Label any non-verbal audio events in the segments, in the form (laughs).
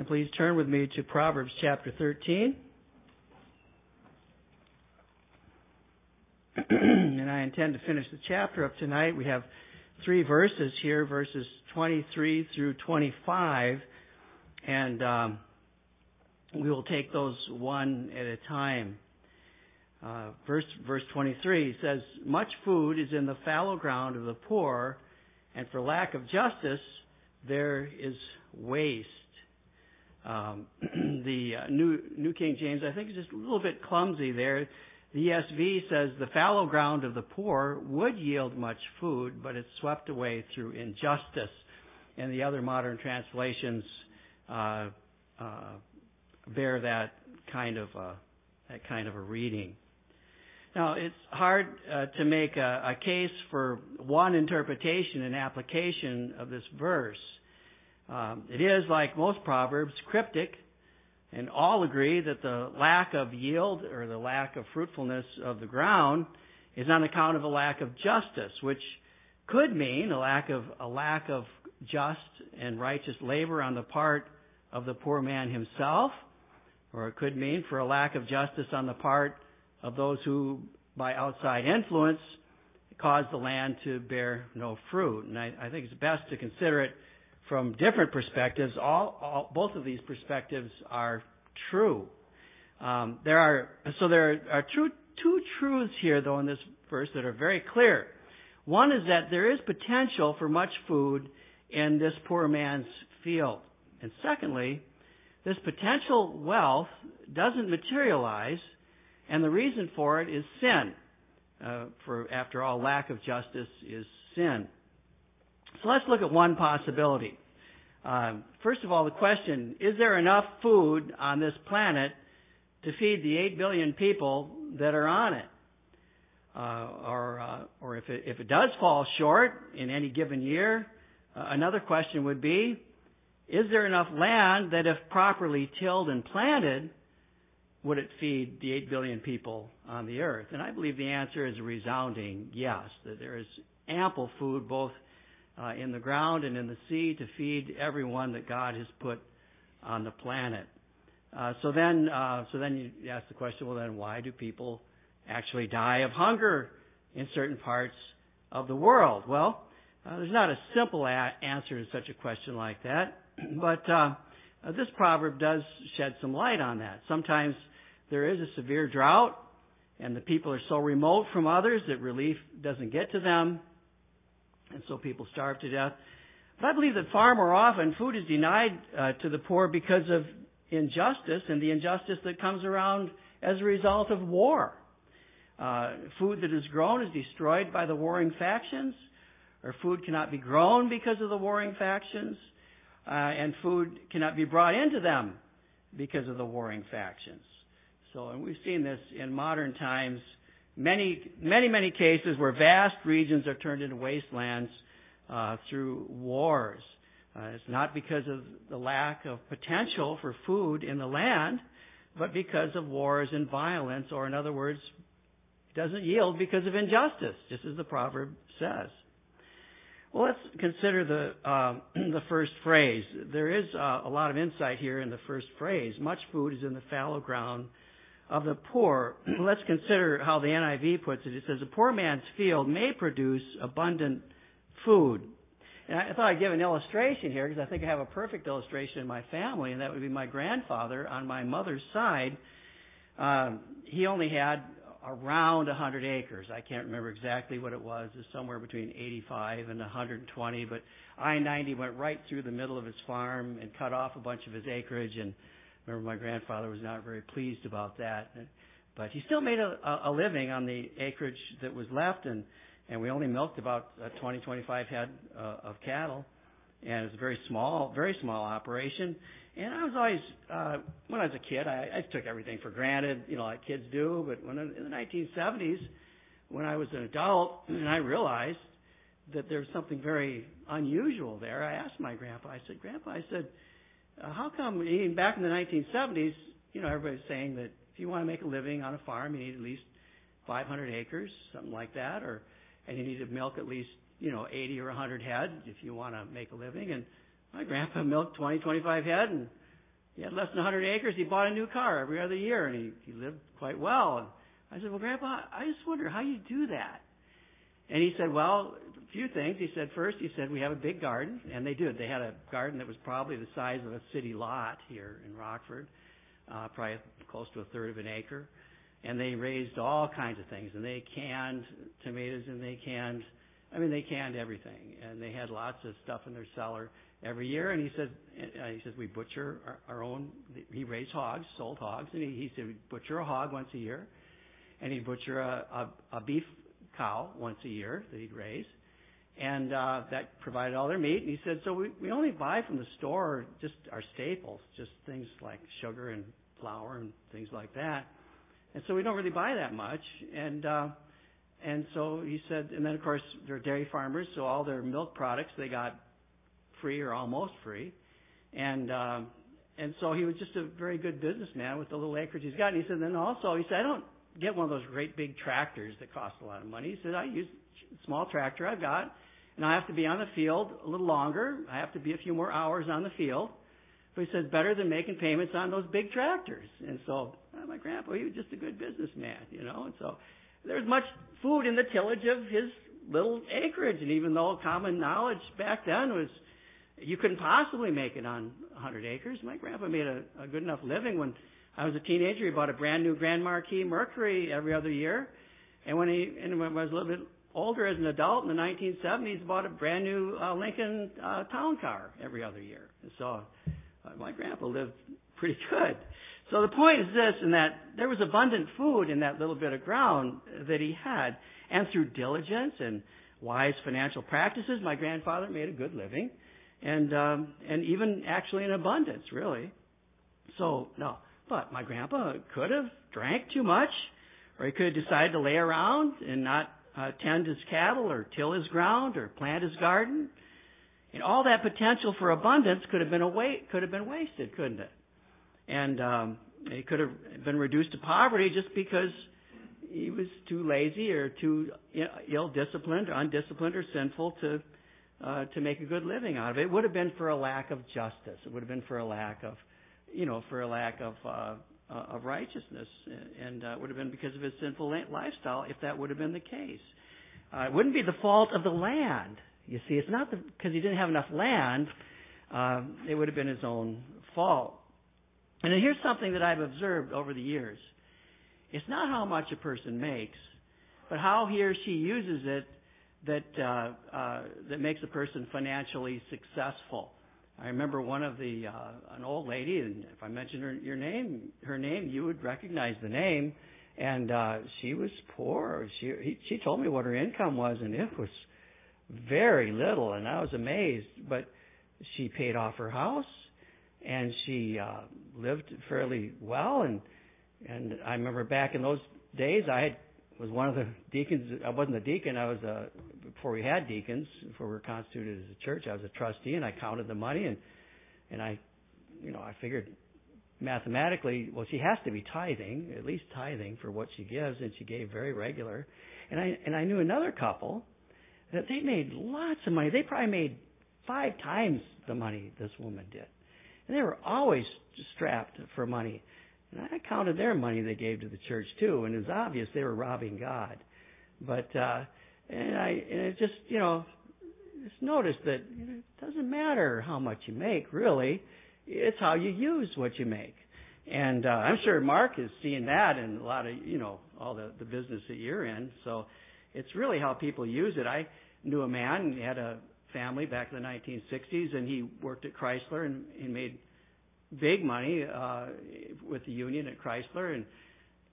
And please turn with me to Proverbs chapter 13. (clears throat) and I intend to finish the chapter up tonight. We have three verses here, verses 23 through 25. And um, we will take those one at a time. Uh, verse verse 23 says, "Much food is in the fallow ground of the poor, and for lack of justice there is waste." Um, (clears throat) the uh, New New King James, I think, is just a little bit clumsy there. The ESV says the fallow ground of the poor would yield much food, but it's swept away through injustice. And the other modern translations uh, uh, bear that kind of a, that kind of a reading. Now, it's hard uh, to make a, a, case for one interpretation and application of this verse. Um, it is, like most proverbs, cryptic, and all agree that the lack of yield or the lack of fruitfulness of the ground is on account of a lack of justice, which could mean a lack of a lack of just and righteous labor on the part of the poor man himself, or it could mean for a lack of justice on the part of those who, by outside influence, cause the land to bear no fruit. And I, I think it's best to consider it from different perspectives. All, all both of these perspectives are true. Um, there are so there are true, two truths here, though, in this verse that are very clear. One is that there is potential for much food in this poor man's field, and secondly, this potential wealth doesn't materialize, and the reason for it is sin. Uh, for after all, lack of justice is sin. So let's look at one possibility. Um, first of all, the question: Is there enough food on this planet to feed the eight billion people that are on it? Uh, or, uh, or if it, if it does fall short in any given year, uh, another question would be: is there enough land that if properly tilled and planted, would it feed the 8 billion people on the earth? And I believe the answer is a resounding yes, that there is ample food both uh, in the ground and in the sea to feed everyone that God has put on the planet. Uh, so then, uh, so then you ask the question, well then why do people actually die of hunger in certain parts of the world? Well, uh, there's not a simple a- answer to such a question like that. (clears throat) But uh, uh, this proverb does shed some light on that. Sometimes there is a severe drought, and the people are so remote from others that relief doesn't get to them, and so people starve to death. But I believe that far more often food is denied uh, to the poor because of injustice and the injustice that comes around as a result of war. Uh, food that is grown is destroyed by the warring factions, or food cannot be grown because of the warring factions uh, and food cannot be brought into them because of the warring factions. So, and we've seen this in modern times, many, many, many cases where vast regions are turned into wastelands uh, through wars. Uh, it's not because of the lack of potential for food in the land, but because of wars and violence, or in other words, it doesn't yield because of injustice, just as the proverb says. Well, let's consider the uh, (clears throat) the first phrase. There is uh, a lot of insight here in the first phrase. Much food is in the fallow ground of the poor. (clears throat) let's consider how the NIV puts it. It says, "A poor man's field may produce abundant food." And I thought I'd give an illustration here because I think I have a perfect illustration in my family, and that would be my grandfather on my mother's side. Um, he only had around 100 acres. I can't remember exactly what it was. It's somewhere between 85 and 120. But I-90 went right through the middle of his farm and cut off a bunch of his acreage. And remember, my grandfather was not very pleased about that. But he still made a, a living on the acreage that was left, and and we only milked about uh, 20, 25 head uh, of cattle, and it was a very small, very small operation. And I was always, uh, when I was a kid, I, I took everything for granted, you know, like kids do. But when in the 1970s, when I was an adult, (clears throat) and I realized that there was something very unusual there, I asked my grandpa. I said, "Grandpa," I said, Uh, "How come?" Even back in the 1970s, you know, everybody's saying that if you want to make a living on a farm, you need at least 500 acres, something like that, or and you need to milk at least, you know, 80 or 100 head if you want to make a living. And my grandpa (laughs) milked 20, 25 head, and he had less than 100 acres. He bought a new car every other year, and he he lived quite well. And I said, "Well, Grandpa, I just wonder how you do that." And he said, "Well, few things." He said, first, he said we have a big garden, and they did. They had a garden that was probably the size of a city lot here in Rockford, uh, probably close to a third of an acre. And they raised all kinds of things, and they canned tomatoes, and they canned, I mean, they canned everything, and they had lots of stuff in their cellar every year. And he said, uh, he says we butcher our, our own. He raised hogs, sold hogs, and he, he said we butcher a hog once a year, and he'd butcher a, a, a beef cow once a year that he'd raise, and uh, that provided all their meat. And he said, so we we only buy from the store just our staples, just things like sugar and flour and things like that, and so we don't really buy that much. And uh, and so he said, and then of course they're dairy farmers, so all their milk products they got free or almost free, and um, and so he was just a very good businessman with the little acreage he's got. And he said, then also he said, I don't get one of those great big tractors that cost a lot of money. He said, I use small tractor I've got, and I have to be on the field a little longer. I have to be a few more hours on the field. But he says, better than making payments on those big tractors. And so well, my grandpa, he was just a good businessman, you know. And so there was much food in the tillage of his little acreage. And even though common knowledge back then was you couldn't possibly make it on 100 acres, my grandpa made a, a good enough living when I was a teenager. He bought a brand new Grand Marquis Mercury every other year. And when he, and when I was a little bit older as an adult in the 1970s, bought a brand new uh, Lincoln uh, town car every other year. And so uh, my grandpa lived pretty (laughs) good. So the point is this, in that there was abundant food in that little bit of ground that he had, and through diligence and wise financial practices, my grandfather made a good living, and um, and even actually in abundance, really. So no, but my grandpa could have drank too much, or he could have decided to lay around and not uh, tend his cattle, or till his ground, or plant his garden. And all that potential for abundance could have been a wa- could have been wasted, couldn't it? And um, he could have been reduced to poverty just because he was too lazy or too ill disciplined or undisciplined or sinful to uh, to make a good living out of it. It would have been for a lack of justice. It would have been for a lack of you know, for a lack of uh, uh, of righteousness, and uh, would have been because of his sinful lifestyle if that would have been the case. Uh, it wouldn't be the fault of the land. You see, it's not because he didn't have enough land. Uh, it would have been his own fault. And here's something that I've observed over the years. It's not how much a person makes, but how he or she uses it that uh, uh, that makes a person financially successful. I remember one of the uh, an old lady, and if I mentioned her your name, her name, you would recognize the name. And uh, she was poor. She he, she told me what her income was, and it was very little. And I was amazed. But she paid off her house, and she uh, lived fairly well. And and I remember back in those days, I had was one of the deacons. I wasn't a deacon. I was a before we had deacons, before we were constituted as a church. I was a trustee, and I counted the money, and and I, you know, I figured mathematically, well, she has to be tithing, at least tithing for what she gives, and she gave very regular. And I and I knew another couple that they made lots of money. They probably made five times the money this woman did, and they were always strapped for money. And I counted their money they gave to the church too, and it was obvious they were robbing God. But uh and I and it just you know just noticed that it doesn't matter how much you make really, it's how you use what you make. And uh, I'm sure Mark is seeing that in a lot of you know all the the business that you're in. So it's really how people use it. I knew a man had a family back in the 1960s, and he worked at Chrysler and he made big money uh, with the union at Chrysler, and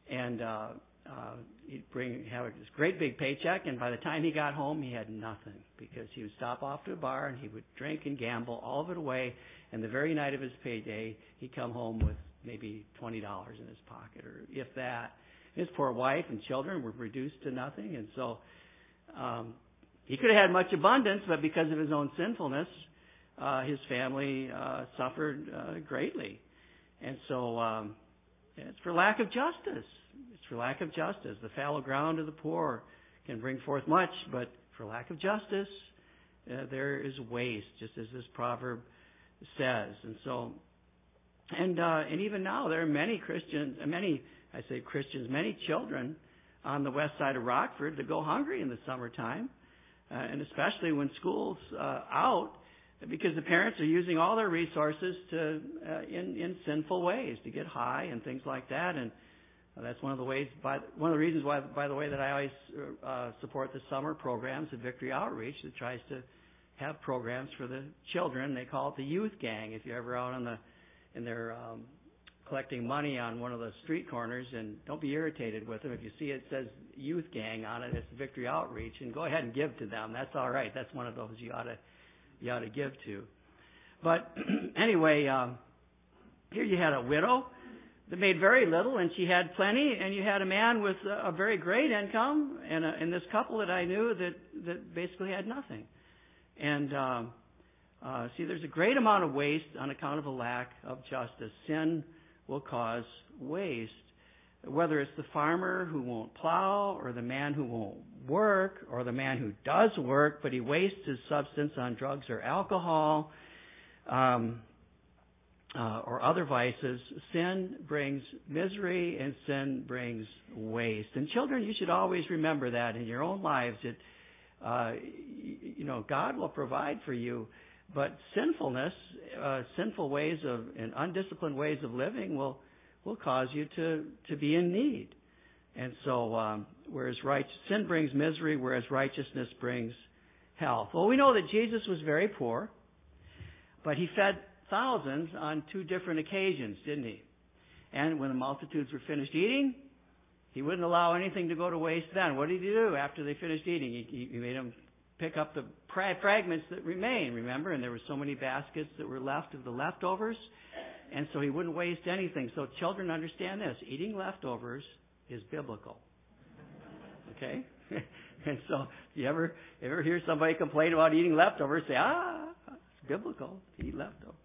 and uh, uh, he'd bring have this great big paycheck, and by the time he got home, he had nothing because he would stop off to a bar and he would drink and gamble all of it away. And the very night of his payday, he'd come home with maybe twenty dollars in his pocket, or if that. His poor wife and children were reduced to nothing, and so um, he could have had much abundance, but because of his own sinfulness, uh, his family uh, suffered uh, greatly. And so um, it's for lack of justice. It's for lack of justice. The fallow ground of the poor can bring forth much, but for lack of justice, uh, there is waste, just as this proverb says. And so And uh, and even now there are many Christians, many I say Christians, many children on the west side of Rockford that go hungry in the summertime, uh, and especially when school's uh, out, because the parents are using all their resources to uh, in in sinful ways to get high and things like that, and that's one of the ways. By one of the reasons why, by the way, that I always uh, support the summer programs at Victory Outreach that tries to have programs for the children. They call it the youth gang. If you're ever out on the and they're um, collecting money on one of the street corners, and don't be irritated with them. If you see it says Youth Gang on it, it's Victory Outreach, and go ahead and give to them. That's all right. That's one of those you ought to you ought to give to. But (clears throat) anyway, um, here you had a widow that made very little, and she had plenty, and you had a man with a very great income, and, a, and this couple that I knew that that basically had nothing. And um, uh, see, there's a great amount of waste on account of a lack of justice. Sin will cause waste. Whether it's the farmer who won't plow, or the man who won't work, or the man who does work, but he wastes his substance on drugs or alcohol, um, uh, or other vices, sin brings misery and sin brings waste. And children, you should always remember that in your own lives. That uh, you know God will provide for you but sinfulness, uh, sinful ways of and undisciplined ways of living will will cause you to to be in need. And so, um, whereas right, sin brings misery, whereas righteousness brings health. Well, we know that Jesus was very poor, but he fed thousands on two different occasions, didn't he? And when the multitudes were finished eating, he wouldn't allow anything to go to waste then. What did he do after they finished eating? He, he made them pick up the fragments that remain, remember? And there were so many baskets that were left of the leftovers. And so he wouldn't waste anything. So children understand this. Eating leftovers is biblical. Okay? (laughs) and so if you ever ever hear somebody complain about eating leftovers, say, ah, it's biblical to eat leftovers.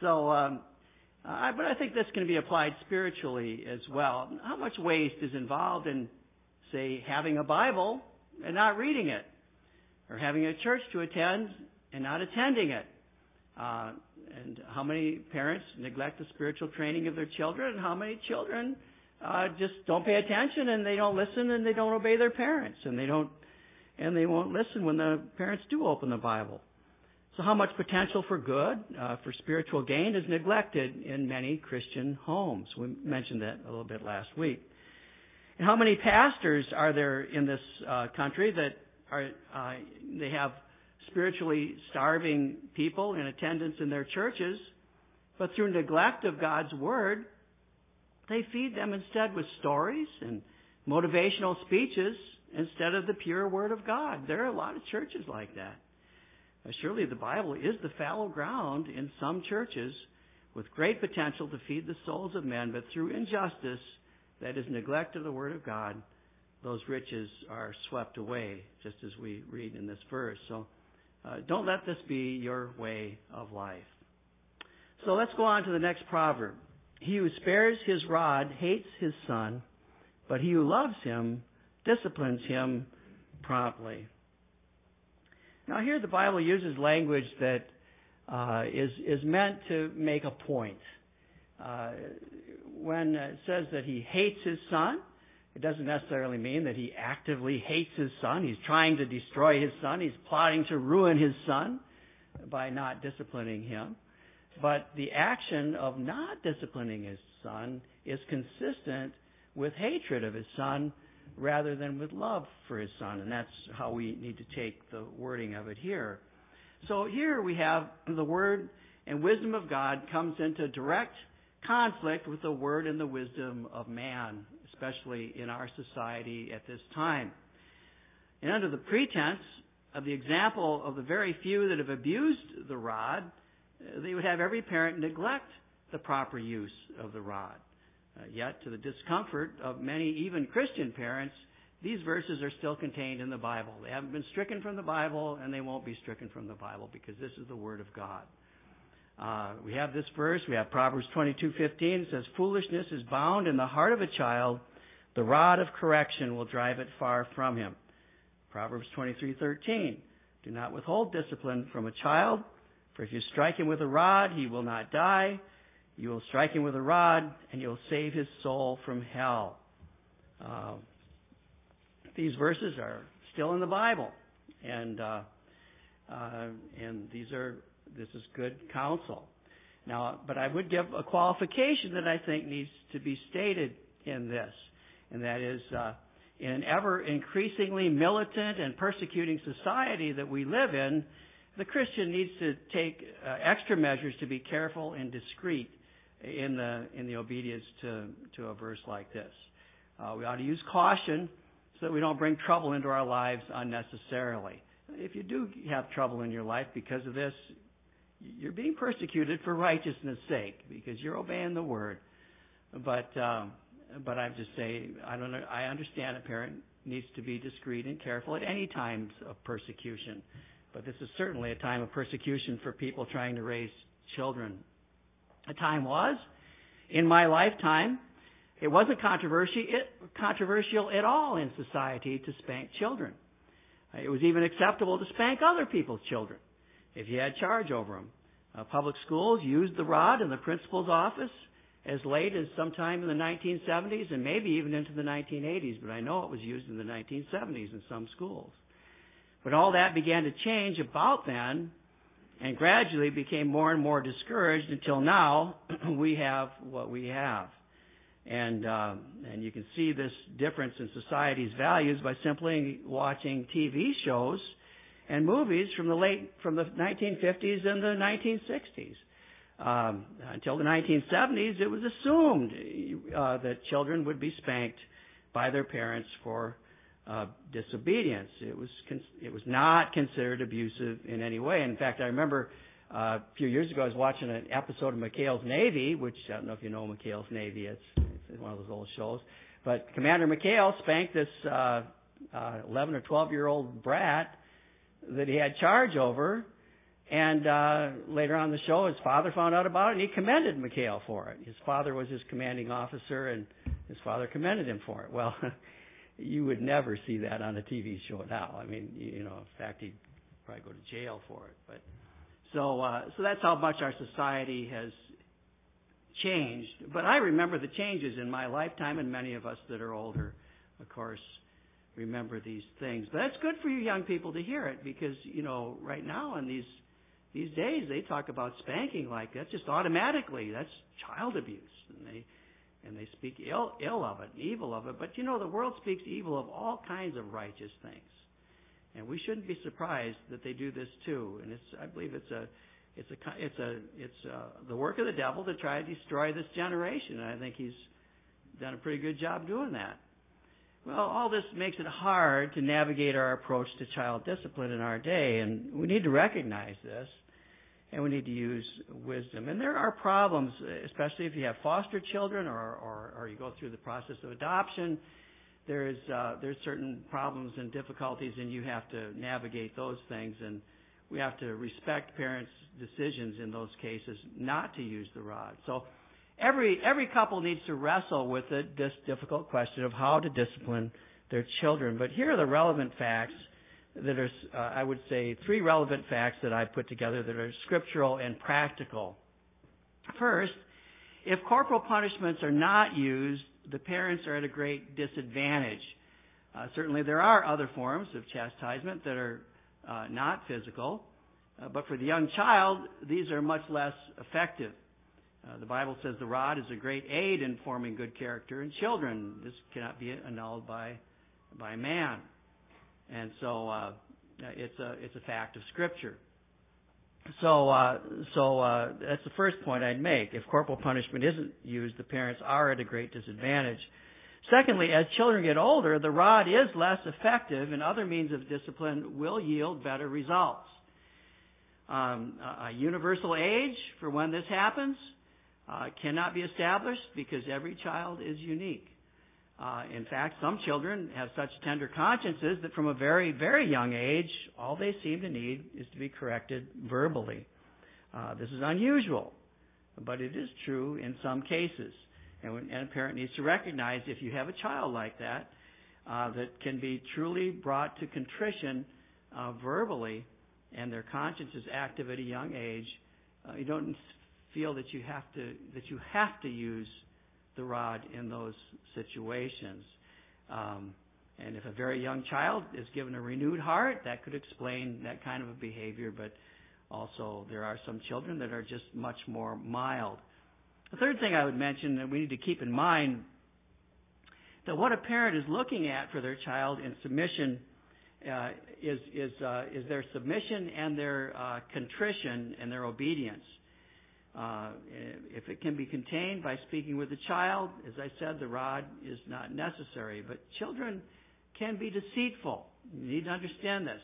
So, um, uh, but I think this can be applied spiritually as well. How much waste is involved in, say, having a Bible and not reading it? or having a church to attend and not attending it. Uh, and how many parents neglect the spiritual training of their children, and how many children uh, just don't pay attention and they don't listen and they don't obey their parents and they don't and they won't listen when the parents do open the Bible. So how much potential for good, uh, for spiritual gain is neglected in many Christian homes. We mentioned that a little bit last week. And how many pastors are there in this uh, country that are uh, they have spiritually starving people in attendance in their churches, but through neglect of God's word, they feed them instead with stories and motivational speeches instead of the pure word of God. There are a lot of churches like that. Surely the Bible is the fallow ground in some churches with great potential to feed the souls of men, but through injustice, that is neglect of the Word of God, those riches are swept away, just as we read in this verse. So uh, don't let this be your way of life. So let's go on to the next proverb. He who spares his rod hates his son, but he who loves him disciplines him promptly. Now here the Bible uses language that uh, is is meant to make a point. Uh, when it says that he hates his son, it doesn't necessarily mean that he actively hates his son. He's trying to destroy his son. He's plotting to ruin his son by not disciplining him. But the action of not disciplining his son is consistent with hatred of his son rather than with love for his son. And that's how we need to take the wording of it here. So here we have the word and wisdom of God comes into direct conflict with the word and the wisdom of man especially in our society at this time. And under the pretense of the example of the very few that have abused the rod, uh, they would have every parent neglect the proper use of the rod. Uh, yet, to the discomfort of many, even Christian parents, these verses are still contained in the Bible. They haven't been stricken from the Bible, and they won't be stricken from the Bible because this is the Word of God. Uh, we have this verse. We have Proverbs 22:15. It says, "Foolishness is bound in the heart of a child. The rod of correction will drive it far from him." Proverbs 23:13. Do not withhold discipline from a child, for if you strike him with a rod, he will not die. You will strike him with a rod, and you'll save his soul from hell. Uh, these verses are still in the Bible, and uh, uh, and these are this is good counsel. Now, but I would give a qualification that I think needs to be stated in this, and that is uh, in an ever increasingly militant and persecuting society that we live in, the Christian needs to take uh, extra measures to be careful and discreet in the in the obedience to to a verse like this. Uh, we ought to use caution so that we don't bring trouble into our lives unnecessarily. If you do have trouble in your life because of this, you're being persecuted for righteousness' sake because you're obeying the word. But um, but I just say I don't. I understand a parent needs to be discreet and careful at any times of persecution, but this is certainly a time of persecution for people trying to raise children. A time was in my lifetime. It wasn't controversial, it, controversial at all in society to spank children. It was even acceptable to spank other people's children if you had charge over them. Uh, public schools used the rod in the principal's office as late as sometime in the 1970s and maybe even into the 1980s, but I know it was used in the 1970s in some schools. But all that began to change about then and gradually became more and more discouraged until now (clears throat) we have what we have. And uh, and you can see this difference in society's values by simply watching TV shows and movies from the late from the 1950s and the 1960s. Um, until the 1970s, it was assumed uh, that children would be spanked by their parents for uh, disobedience. It was con- it was not considered abusive in any way. In fact, I remember uh, a few years ago I was watching an episode of McHale's Navy, which I don't know if you know McHale's Navy. It's, it's one of those old shows. But Commander McHale spanked this uh, uh, 11 or 12 year old brat that he had charge over. And uh, later on the show, his father found out about it, and he commended McHale for it. His father was his commanding officer, and his father commended him for it. Well, (laughs) you would never see that on a TV show now. I mean, you know, in fact, he'd probably go to jail for it. But so, uh, so that's how much our society has changed. But I remember the changes in my lifetime, and many of us that are older, of course, remember these things. But that's good for you young people to hear it because, you know, right now in these these days they talk about spanking like that just automatically. That's child abuse. And they and they speak ill ill of it, evil of it. But you know, the world speaks evil of all kinds of righteous things. And we shouldn't be surprised that they do this too. And it's I believe it's a it's a it's a it's a, the work of the devil to try to destroy this generation. And I think he's done a pretty good job doing that. Well, all this makes it hard to navigate our approach to child discipline in our day, and we need to recognize this, and we need to use wisdom. And there are problems, especially if you have foster children or, or, or you go through the process of adoption. There's uh, there's certain problems and difficulties, and you have to navigate those things. And we have to respect parents' decisions in those cases not to use the rod. So every every couple needs to wrestle with the, this difficult question of how to discipline their children. But here are the relevant facts that are, uh, I would say, three relevant facts that I put together that are scriptural and practical. First, if corporal punishments are not used, the parents are at a great disadvantage. Uh, certainly, there are other forms of chastisement that are uh, not physical, uh, but for the young child, these are much less effective. Uh, the Bible says the rod is a great aid in forming good character in children. This cannot be annulled by by man, and so uh, it's a it's a fact of Scripture. So uh, so uh, that's the first point I'd make. If corporal punishment isn't used, the parents are at a great disadvantage. Secondly, as children get older, the rod is less effective, and other means of discipline will yield better results. Um, a universal age for when this happens uh, cannot be established because every child is unique. Uh, in fact, some children have such tender consciences that from a very, very young age, all they seem to need is to be corrected verbally. Uh, this is unusual, but it is true in some cases. And, when, and a parent needs to recognize if you have a child like that, uh, that can be truly brought to contrition uh, verbally, and their conscience is active at a young age, uh, you don't feel that you have to that you have to use the rod in those situations. Um, and if a very young child is given a renewed heart, that could explain that kind of a behavior. But also, there are some children that are just much more mild. The third thing I would mention that we need to keep in mind that what a parent is looking at for their child in submission uh, is is uh, is their submission and their uh, contrition and their obedience. Uh, if it can be contained by speaking with the child, as I said, the rod is not necessary. But children can be deceitful. You need to understand this.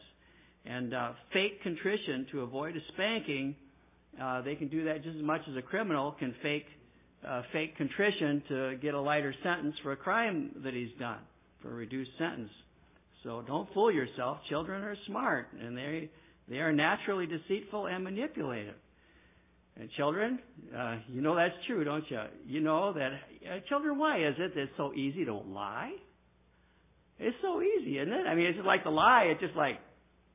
And uh, fake contrition to avoid a spanking, uh, they can do that just as much as a criminal can fake uh, fake contrition to get a lighter sentence for a crime that he's done, for a reduced sentence. So don't fool yourself. Children are smart, and they they are naturally deceitful and manipulative. And children, uh, you know that's true, don't you? You know that uh, children. Why is it that it's so easy to lie? It's so easy, isn't it? I mean, it's just like the lie. It's just like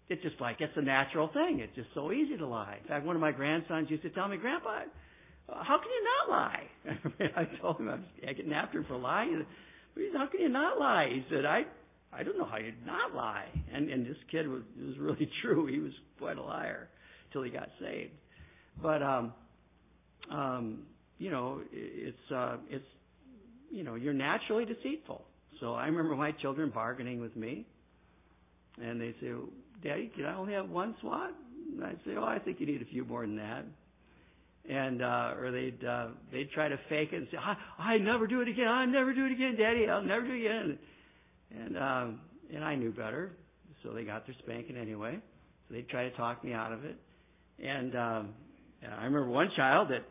it's just like it's a natural thing. It's just so easy to lie. In fact, one of my grandsons used to tell me, "Grandpa, how can you not lie?" (laughs) I told him I was getting after him for lying. He said, "How can you not lie?" He said, "I I don't know how you not lie." And and this kid was was really (laughs) true. He was quite a liar until he got saved. But um um you know, it's uh it's you know, you're naturally deceitful. So I remember my children bargaining with me, and they say, "Daddy, can I only have one swat?" And I'd say, "Oh, I think you need a few more than that." And uh, or they'd uh, they'd try to fake it and say, "I I never do it again. I never do it again, Daddy. I'll never do it again." And um, and I knew better, so they got their spanking anyway. So they'd try to talk me out of it. And um, I remember one child that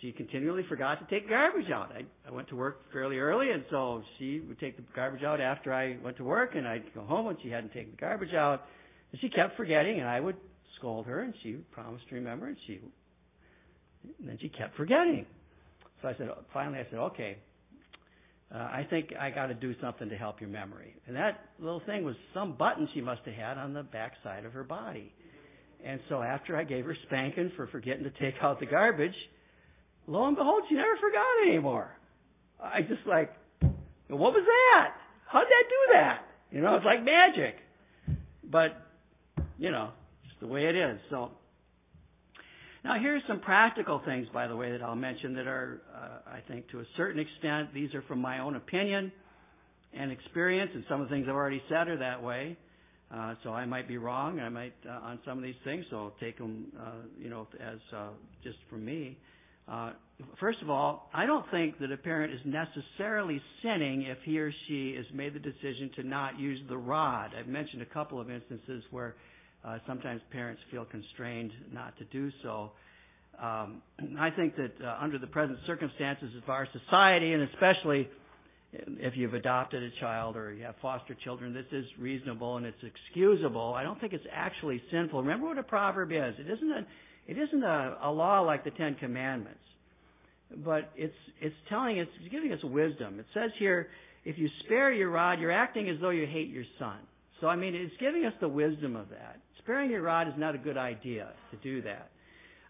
she continually forgot to take garbage out. I, I went to work fairly early, and so she would take the garbage out after I went to work, and I'd go home and she hadn't taken the garbage out. And she kept forgetting, and I would scold her, and she promised to remember, and she, and then she kept forgetting. So I said, finally, I said, okay, uh, I think I got to do something to help your memory. And that little thing was some button she must have had on the back side of her body. And so after I gave her spanking for forgetting to take out the garbage, lo and behold, she never forgot anymore. I just like, what was that? How'd that do that? You know, it's like magic. But, you know, just the way it is. So, now here's some practical things, by the way, that I'll mention that are, uh, I think, to a certain extent, these are from my own opinion and experience, and some of the things I've already said are that way. Uh, so I might be wrong. I might uh, on some of these things. So take them, uh, you know, as uh, just from me. Uh, first of all, I don't think that a parent is necessarily sinning if he or she has made the decision to not use the rod. I've mentioned a couple of instances where uh, sometimes parents feel constrained not to do so. Um, (clears throat) I think that uh, under the present circumstances of our society, and especially if you've adopted a child or you have foster children, this is reasonable and it's excusable. I don't think it's actually sinful. Remember what a proverb is. It isn't a it isn't a, a law like the Ten Commandments, but it's it's telling us, it's giving us wisdom. It says here, if you spare your rod, you're acting as though you hate your son. So I mean, it's giving us the wisdom of that. Sparing your rod is not a good idea to do that.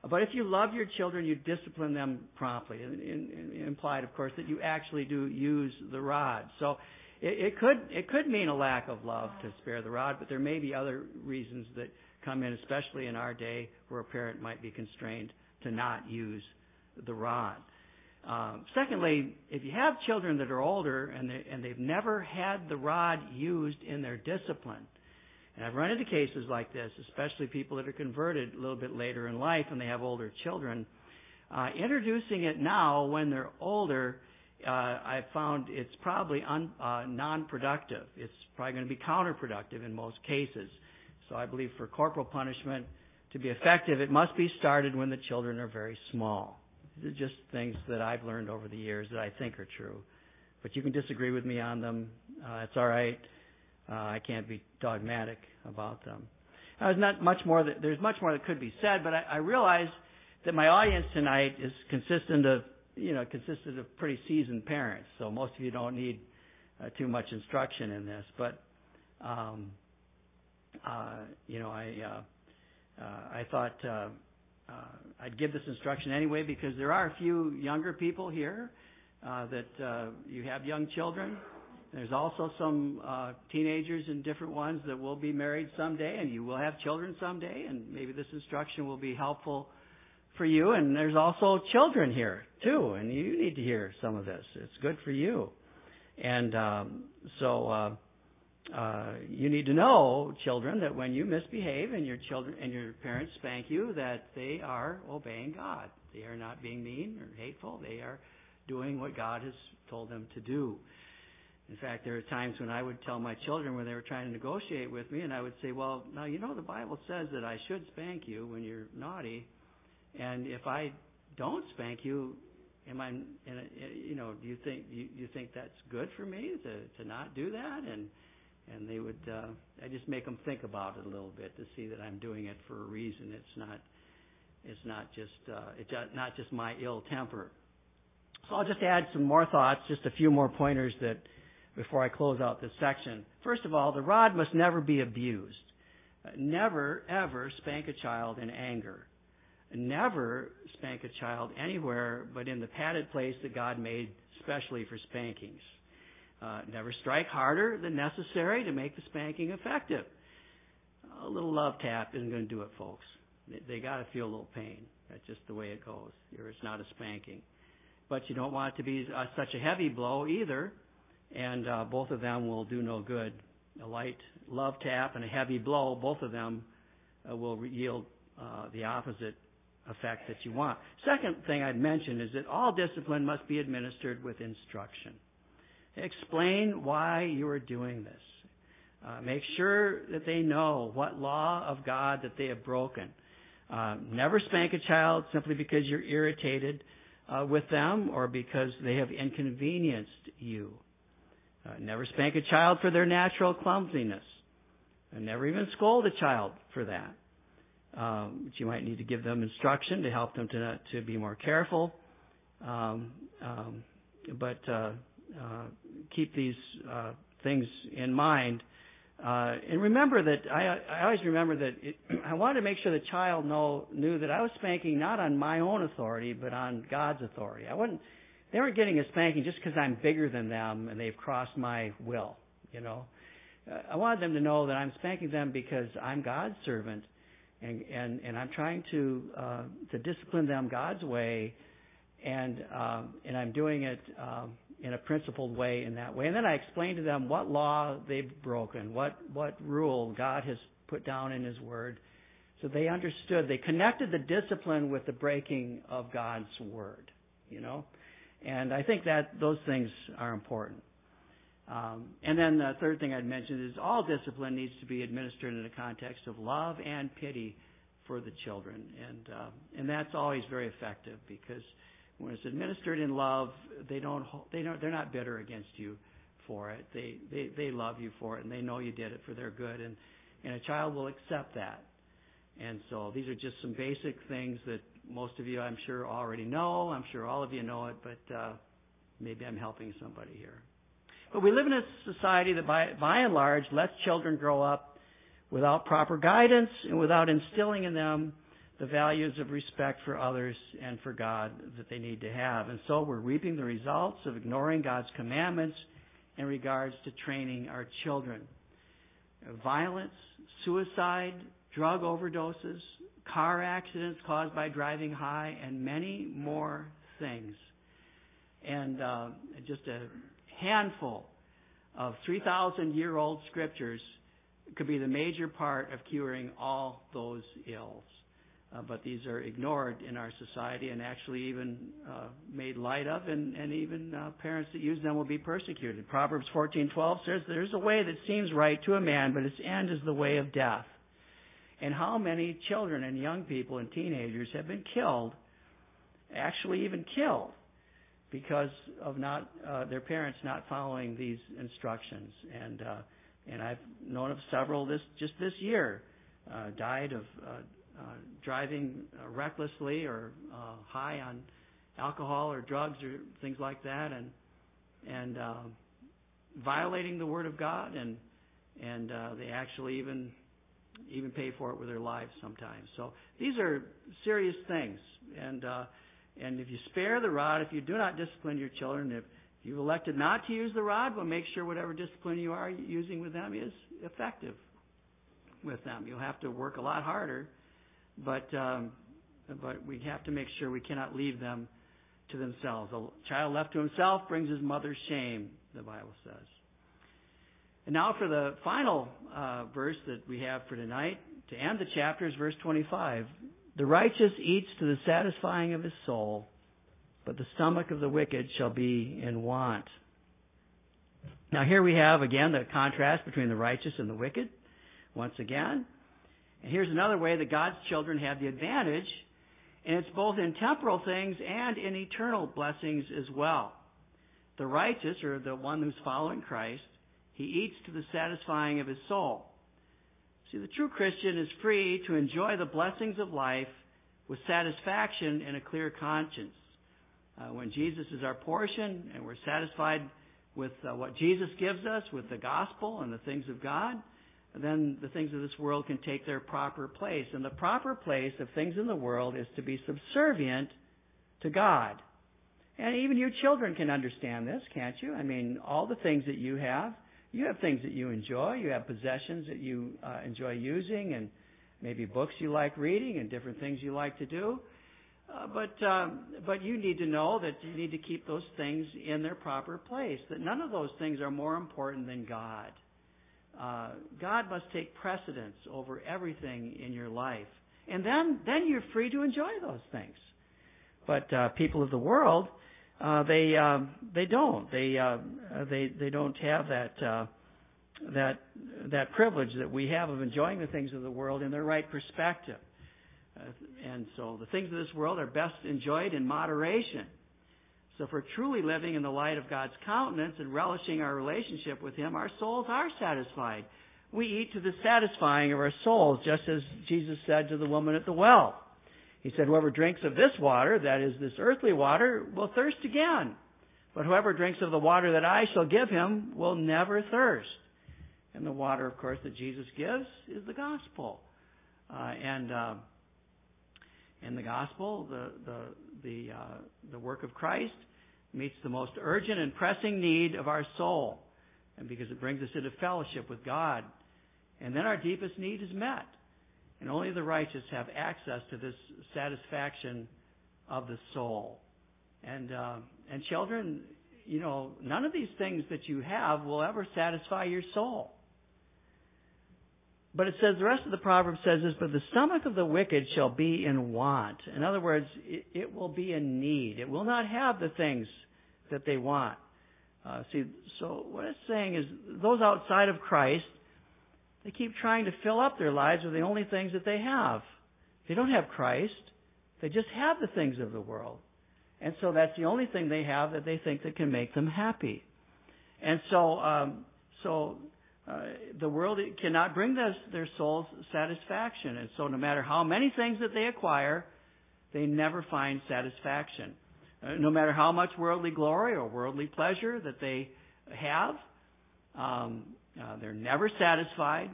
But if you love your children, you discipline them promptly. And, and, and implied, of course, that you actually do use the rod. So it, it could it could mean a lack of love to spare the rod, but there may be other reasons that come in, especially in our day, where a parent might be constrained to not use the rod. Um, secondly, if you have children that are older and, they, and they've never had the rod used in their discipline, and I've run into cases like this, especially people that are converted a little bit later in life and they have older children. Uh, introducing it now when they're older, uh, I've found it's probably un, uh, non-productive. It's probably going to be counterproductive in most cases. So I believe for corporal punishment to be effective, it must be started when the children are very small. These are just things that I've learned over the years that I think are true. But you can disagree with me on them. Uh, it's all right. Uh, I can't be dogmatic about them. There's not much more that there's much more that could be said, but I, I realize that my audience tonight is consistent of you know consisted of pretty seasoned parents, so most of you don't need uh, too much instruction in this. But um, uh, you know, I uh, uh, I thought uh, uh, I'd give this instruction anyway because there are a few younger people here uh, that uh, you have young children. There's also some uh, teenagers and different ones that will be married someday, and you will have children someday, and maybe this instruction will be helpful for you. And there's also children here too, and you need to hear some of this. It's good for you. And um, so uh, uh, you need to know, children, that when you misbehave and your children and your parents spank you, that they are obeying God. They are not being mean or hateful. They are doing what God has told them to do. In fact, there are times when I would tell my children when they were trying to negotiate with me, and I would say, "Well, now you know the Bible says that I should spank you when you're naughty, and if I don't spank you, am I, you know, do you think you, you think that's good for me to to not do that?" And and they would, uh, I just make them think about it a little bit to see that I'm doing it for a reason. It's not, it's not just, uh, it's not just my ill temper. So I'll just add some more thoughts, just a few more pointers that before I close out this section. First of all, the rod must never be abused. Never, ever spank a child in anger. Never spank a child anywhere but in the padded place that God made specially for spankings. Uh, never strike harder than necessary to make the spanking effective. A little love tap isn't going to do it, folks. They, they got to feel a little pain. That's just the way it goes. It's not a spanking. But you don't want it to be uh, such a heavy blow either, and uh, both of them will do no good. A light love tap and a heavy blow, both of them uh, will yield uh, the opposite effect that you want. Second thing I'd mention is that all discipline must be administered with instruction. Explain why you are doing this. Uh, make sure that they know what law of God that they have broken. Uh, never spank a child simply because you're irritated uh, with them or because they have inconvenienced you. Uh, never spank a child for their natural clumsiness. And never even scold a child for that. Um, you might need to give them instruction to help them to to be more careful. Um, um, but uh, uh, keep these uh, things in mind. Uh, and remember that I, I always remember that it, (clears throat) I wanted to make sure the child know knew that I was spanking not on my own authority but on God's authority. I wasn't. They weren't getting a spanking just because I'm bigger than them and they've crossed my will. You know, uh, I wanted them to know that I'm spanking them because I'm God's servant, and and and I'm trying to uh, to discipline them God's way, and uh, and I'm doing it. Um, in a principled way in that way. And then I explained to them what law they've broken, what, what rule God has put down in His Word. So they understood. They connected the discipline with the breaking of God's Word, you know? And I think that those things are important. Um, and then the third thing I'd mention is all discipline needs to be administered in the context of love and pity for the children. And, uh, and that's always very effective because when it's administered in love, they don't they don't they're not bitter against you for it. They they they love you for it and they know you did it for their good and and a child will accept that. And so these are just some basic things that most of you I'm sure already know. I'm sure all of you know it, but uh maybe I'm helping somebody here. But we live in a society that by by and large lets children grow up without proper guidance and without instilling in them the values of respect for others and for God that they need to have. And so we're reaping the results of ignoring God's commandments in regards to training our children. Violence, suicide, drug overdoses, car accidents caused by driving high, and many more things. And uh, just a handful of 3,000 year old scriptures could be the major part of curing all those ills. Uh, but these are ignored in our society and actually even uh, made light of, and, and even uh, parents that use them will be persecuted. Proverbs 14:12 says, "There's a way that seems right to a man, but its end is the way of death." And how many children and young people and teenagers have been killed, actually even killed, because of not uh, their parents not following these instructions. And uh, and I've known of several this just this year uh, died of uh, uh, driving recklessly or uh, high on alcohol or drugs or things like that, and and violating the Word of God, and and they actually even even pay for it with their lives sometimes. So these are serious things, and uh, and if you spare the rod, if you do not discipline your children, if you've elected not to use the rod, well, make sure whatever discipline you are using with them is effective with them. You'll have to work a lot harder, but um, but we have to make sure we cannot leave them to themselves. A child left to himself brings his mother's shame, the Bible says. And now for the final uh, verse that we have for tonight, to end the chapter, is verse 25. The righteous eats to the satisfying of his soul, but the stomach of the wicked shall be in want. Now here we have again the contrast between the righteous and the wicked, once again. And here's another way that God's children have the advantage, and it's both in temporal things and in eternal blessings as well. The righteous, or the one who's following Christ, he eats to the satisfying of his soul. See, the true Christian is free to enjoy the blessings of life with satisfaction and a clear conscience. Uh, when Jesus is our portion and we're satisfied with uh, what Jesus gives us, with the gospel and the things of God, then the things of this world can take their proper place. And the proper place of things in the world is to be subservient to God. And even you children can understand this, can't you? I mean, all the things that you have, you have things that you enjoy. You have possessions that you uh, enjoy using, and maybe books you like reading, and different things you like to do. Uh, but um, but you need to know that you need to keep those things in their proper place. That none of those things are more important than God. Uh, God must take precedence over everything in your life, and then then you're free to enjoy those things. But uh, people of the world, uh, they uh, they don't they uh, they they don't have that uh, that that privilege that we have of enjoying the things of the world in their right perspective. Uh, and so the things of this world are best enjoyed in moderation. So if we're truly living in the light of God's countenance and relishing our relationship with Him, our souls are satisfied. We eat to the satisfying of our souls, just as Jesus said to the woman at the well. He said, Whoever drinks of this water, that is this earthly water, will thirst again. But whoever drinks of the water that I shall give him will never thirst. And the water, of course, that Jesus gives is the gospel. Uh, and uh, in the gospel, the the the uh, the work of Christ meets the most urgent and pressing need of our soul, and because it brings us into fellowship with God, and then our deepest need is met. And only the righteous have access to this satisfaction of the soul. And uh, and children, you know, none of these things that you have will ever satisfy your soul. But it says the rest of the proverb says this, but the stomach of the wicked shall be in want. In other words, it, it will be in need. It will not have the things that they want. Uh, see, so what it's saying is those outside of Christ they keep trying to fill up their lives with the only things that they have. They don't have Christ. They just have the things of the world. And so that's the only thing they have that they think that can make them happy. And so, um, so uh, the world cannot bring this, their souls satisfaction. And so, no matter how many things that they acquire, they never find satisfaction. Uh, no matter how much worldly glory or worldly pleasure that they have, um, uh, they're never satisfied.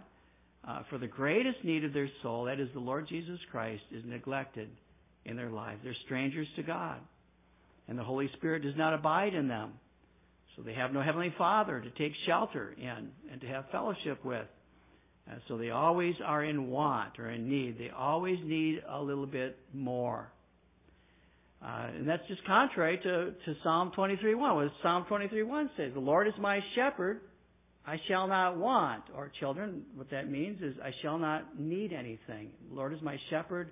Uh, for the greatest need of their soul, that is the Lord Jesus Christ, is neglected in their lives. They're strangers to God. And the Holy Spirit does not abide in them. So they have no Heavenly Father to take shelter in and to have fellowship with. So they always are in want or in need. They always need a little bit more. Uh, and that's just contrary to, to Psalm 23.1. What Psalm 23.1 says, The Lord is my shepherd, I shall not want, or children, what that means is I shall not need anything. The Lord is my shepherd.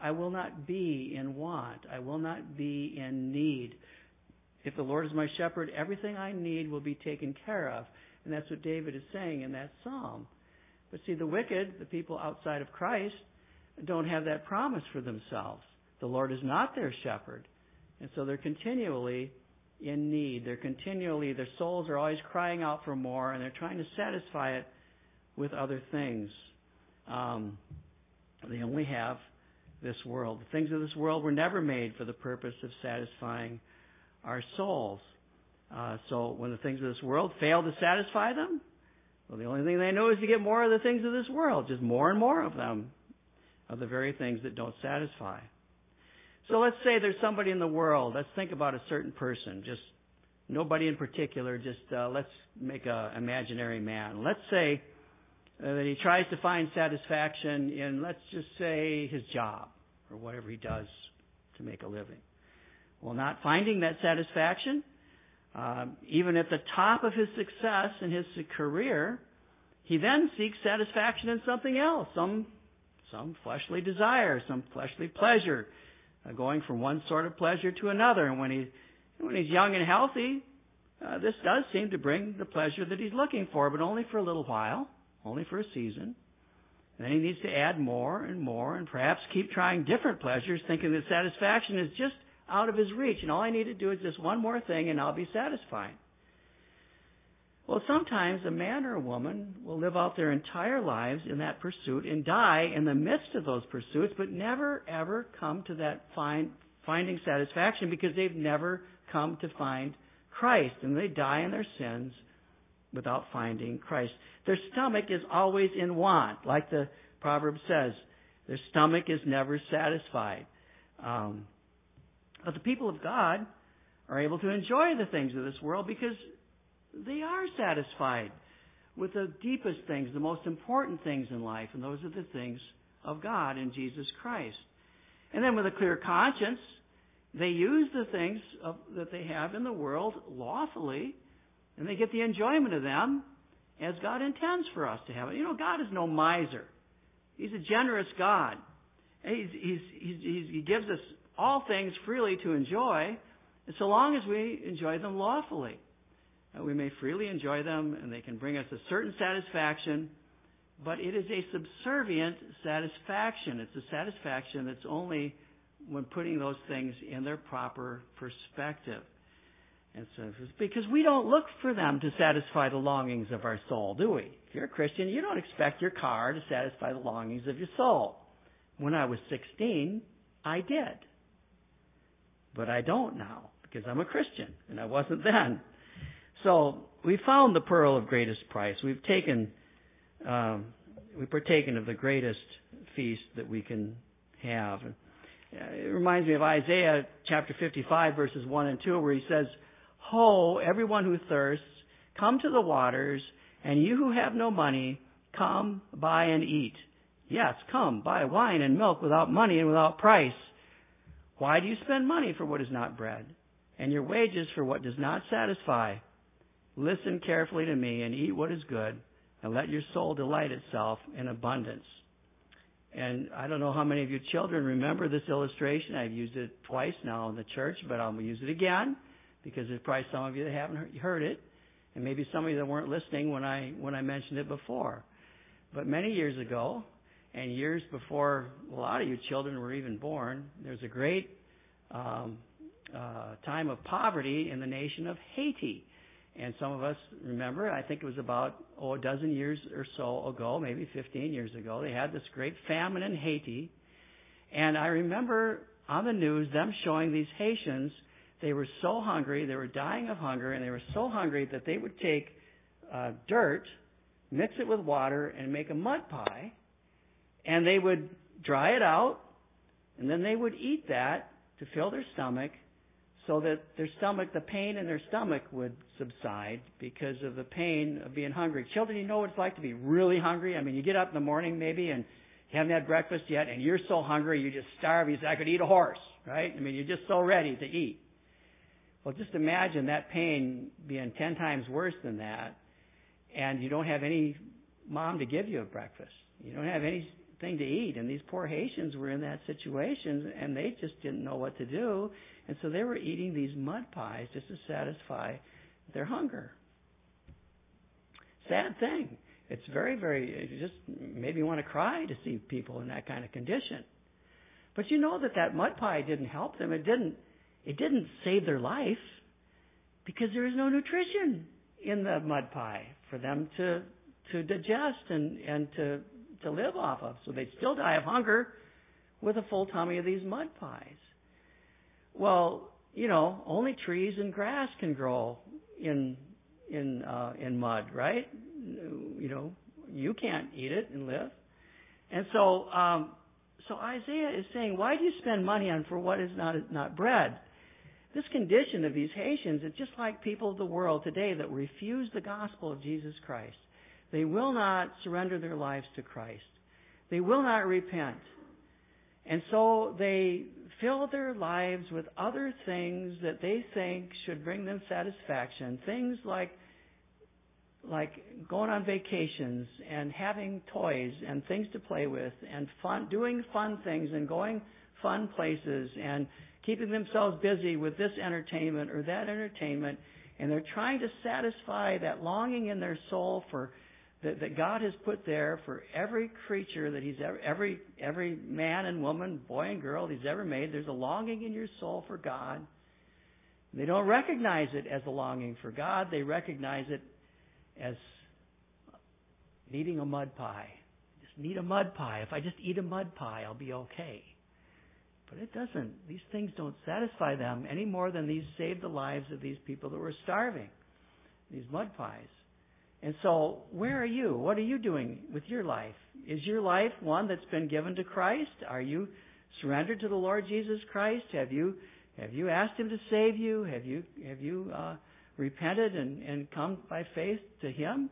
I will not be in want. I will not be in need. If the Lord is my shepherd, everything I need will be taken care of. And that's what David is saying in that psalm. But see, the wicked, the people outside of Christ, don't have that promise for themselves. The Lord is not their shepherd. And so they're continually in need. They're continually, their souls are always crying out for more, and they're trying to satisfy it with other things. Um, they only have this world. The things of this world were never made for the purpose of satisfying our souls. Uh, so when the things of this world fail to satisfy them, Well, the only thing they know is to get more of the things of this world, just more and more of them, of the very things that don't satisfy. So let's say there's somebody in the world. Let's think about a certain person. Just nobody in particular. Just uh, let's make a imaginary man. Let's say uh, that he tries to find satisfaction in, let's just say, his job or whatever he does to make a living. Well, not finding that satisfaction, um, even at the top of his success in his career, he then seeks satisfaction in something else, some some fleshly desire, some fleshly pleasure, uh, going from one sort of pleasure to another. And when he when he's young and healthy, uh, this does seem to bring the pleasure that he's looking for, but only for a little while, only for a season. And then he needs to add more and more, and perhaps keep trying different pleasures, thinking that satisfaction is just out of his reach, and all I need to do is just one more thing, and I'll be satisfied. Well, sometimes a man or a woman will live out their entire lives in that pursuit and die in the midst of those pursuits, but never ever come to that find, finding satisfaction because they've never come to find Christ, and they die in their sins without finding Christ. Their stomach is always in want, like the proverb says. Their stomach is never satisfied. Um, but the people of God are able to enjoy the things of this world because they are satisfied with the deepest things, the most important things in life, and those are the things of God in Jesus Christ. And then with a clear conscience, they use the things of, that they have in the world lawfully, and they get the enjoyment of them as God intends for us to have it. You know, God is no miser. He's a generous God. He's, he's, he's, he gives us all things freely to enjoy, so long as we enjoy them lawfully. We may freely enjoy them, and they can bring us a certain satisfaction, but it is a subservient satisfaction. It's a satisfaction that's only when putting those things in their proper perspective. And so, because we don't look for them to satisfy the longings of our soul, do we? If you're a Christian, you don't expect your car to satisfy the longings of your soul. When I was 16, I did. But I don't now, because I'm a Christian, and I wasn't then. So, we found the pearl of greatest price. We've taken, um, we've partaken of the greatest feast that we can have. It reminds me of Isaiah chapter 55 verses 1 and 2 where he says, Ho, everyone who thirsts, come to the waters, and you who have no money, come, buy and eat. Yes, come, buy wine and milk without money and without price. Why do you spend money for what is not bread, and your wages for what does not satisfy? Listen carefully to me and eat what is good, and let your soul delight itself in abundance. And I don't know how many of you children remember this illustration. I've used it twice now in the church, but I'll use it again because there's probably some of you that haven't heard it, and maybe some of you that weren't listening when I when I mentioned it before. But many years ago, and years before a lot of you children were even born, there's a great um, uh, time of poverty in the nation of Haiti. And some of us remember, I think it was about oh, a dozen years or so ago, maybe 15 years ago, they had this great famine in Haiti. And I remember on the news them showing these Haitians, they were so hungry, they were dying of hunger, and they were so hungry that they would take uh, dirt, mix it with water, and make a mud pie. And they would dry it out, and then they would eat that to fill their stomach so that their stomach, the pain in their stomach would subside because of the pain of being hungry. Children, you know what it's like to be really hungry? I mean, you get up in the morning maybe and you haven't had breakfast yet and you're so hungry you just starve. You say, I could eat a horse, right? I mean, you're just so ready to eat. Well, just imagine that pain being ten times worse than that and you don't have any mom to give you a breakfast. You don't have anything to eat. And these poor Haitians were in that situation and they just didn't know what to do. And so they were eating these mud pies just to satisfy their hunger. Sad thing. It's very, very, it just made me want to cry to see people in that kind of condition. But you know that that mud pie didn't help them. It didn't, it didn't save their life because there is no nutrition in the mud pie for them to, to digest and, and to, to live off of. So they'd still die of hunger with a full tummy of these mud pies. Well, you know, only trees and grass can grow in in uh, in mud, right? you know, you can't eat it and live. And so, um, so Isaiah is saying, why do you spend money on for what is not not bread? This condition of these Haitians is just like people of the world today that refuse the gospel of Jesus Christ. They will not surrender their lives to Christ. They will not repent. And so they fill their lives with other things that they think should bring them satisfaction. Things like like going on vacations and having toys and things to play with and fun doing fun things and going fun places and keeping themselves busy with this entertainment or that entertainment and they're trying to satisfy that longing in their soul for that, that God has put there for every creature that He's ever, every every man and woman, boy and girl He's ever made. There's a longing in your soul for God. They don't recognize it as a longing for God. They recognize it as needing a mud pie. Just need a mud pie. If I just eat a mud pie, I'll be okay. But it doesn't. These things don't satisfy them any more than these saved the lives of these people that were starving. These mud pies. And so, where are you? What are you doing with your life? Is your life one that's been given to Christ? Are you surrendered to the Lord Jesus Christ? Have you have you asked Him to save you? Have you have you uh, repented and, and come by faith to Him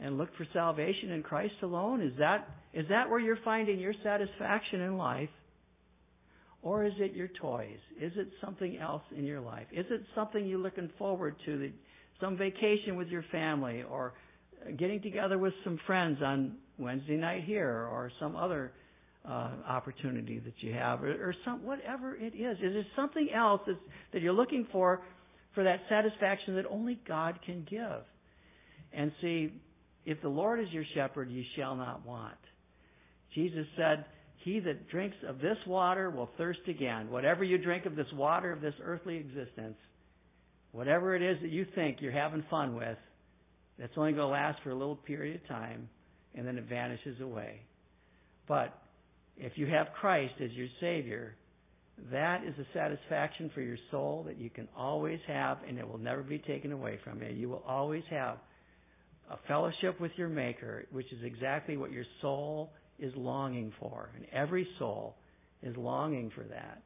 and looked for salvation in Christ alone? Is that is that where you're finding your satisfaction in life? Or is it your toys? Is it something else in your life? Is it something you're looking forward to that some vacation with your family or getting together with some friends on Wednesday night here or some other uh, opportunity that you have or, or some whatever it is. Is it something else that's, that you're looking for for that satisfaction that only God can give? And see, if the Lord is your shepherd, you shall not want. Jesus said, He that drinks of this water will thirst again. Whatever you drink of this water of this earthly existence, Whatever it is that you think you're having fun with, that's only going to last for a little period of time and then it vanishes away. But if you have Christ as your Savior, that is a satisfaction for your soul that you can always have and it will never be taken away from you. You will always have a fellowship with your Maker, which is exactly what your soul is longing for. And every soul is longing for that.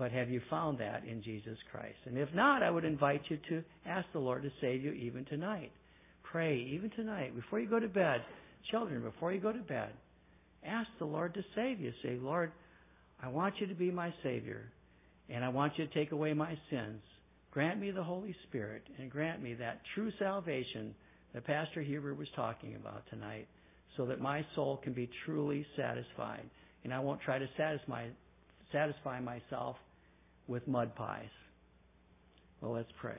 But have you found that in Jesus Christ? And if not, I would invite you to ask the Lord to save you even tonight. Pray even tonight before you go to bed. Children, before you go to bed, ask the Lord to save you. Say, Lord, I want you to be my Savior, and I want you to take away my sins. Grant me the Holy Spirit, and grant me that true salvation that Pastor Huber was talking about tonight, so that my soul can be truly satisfied. And I won't try to satisfy, satisfy myself with mud pies. Well, let's pray.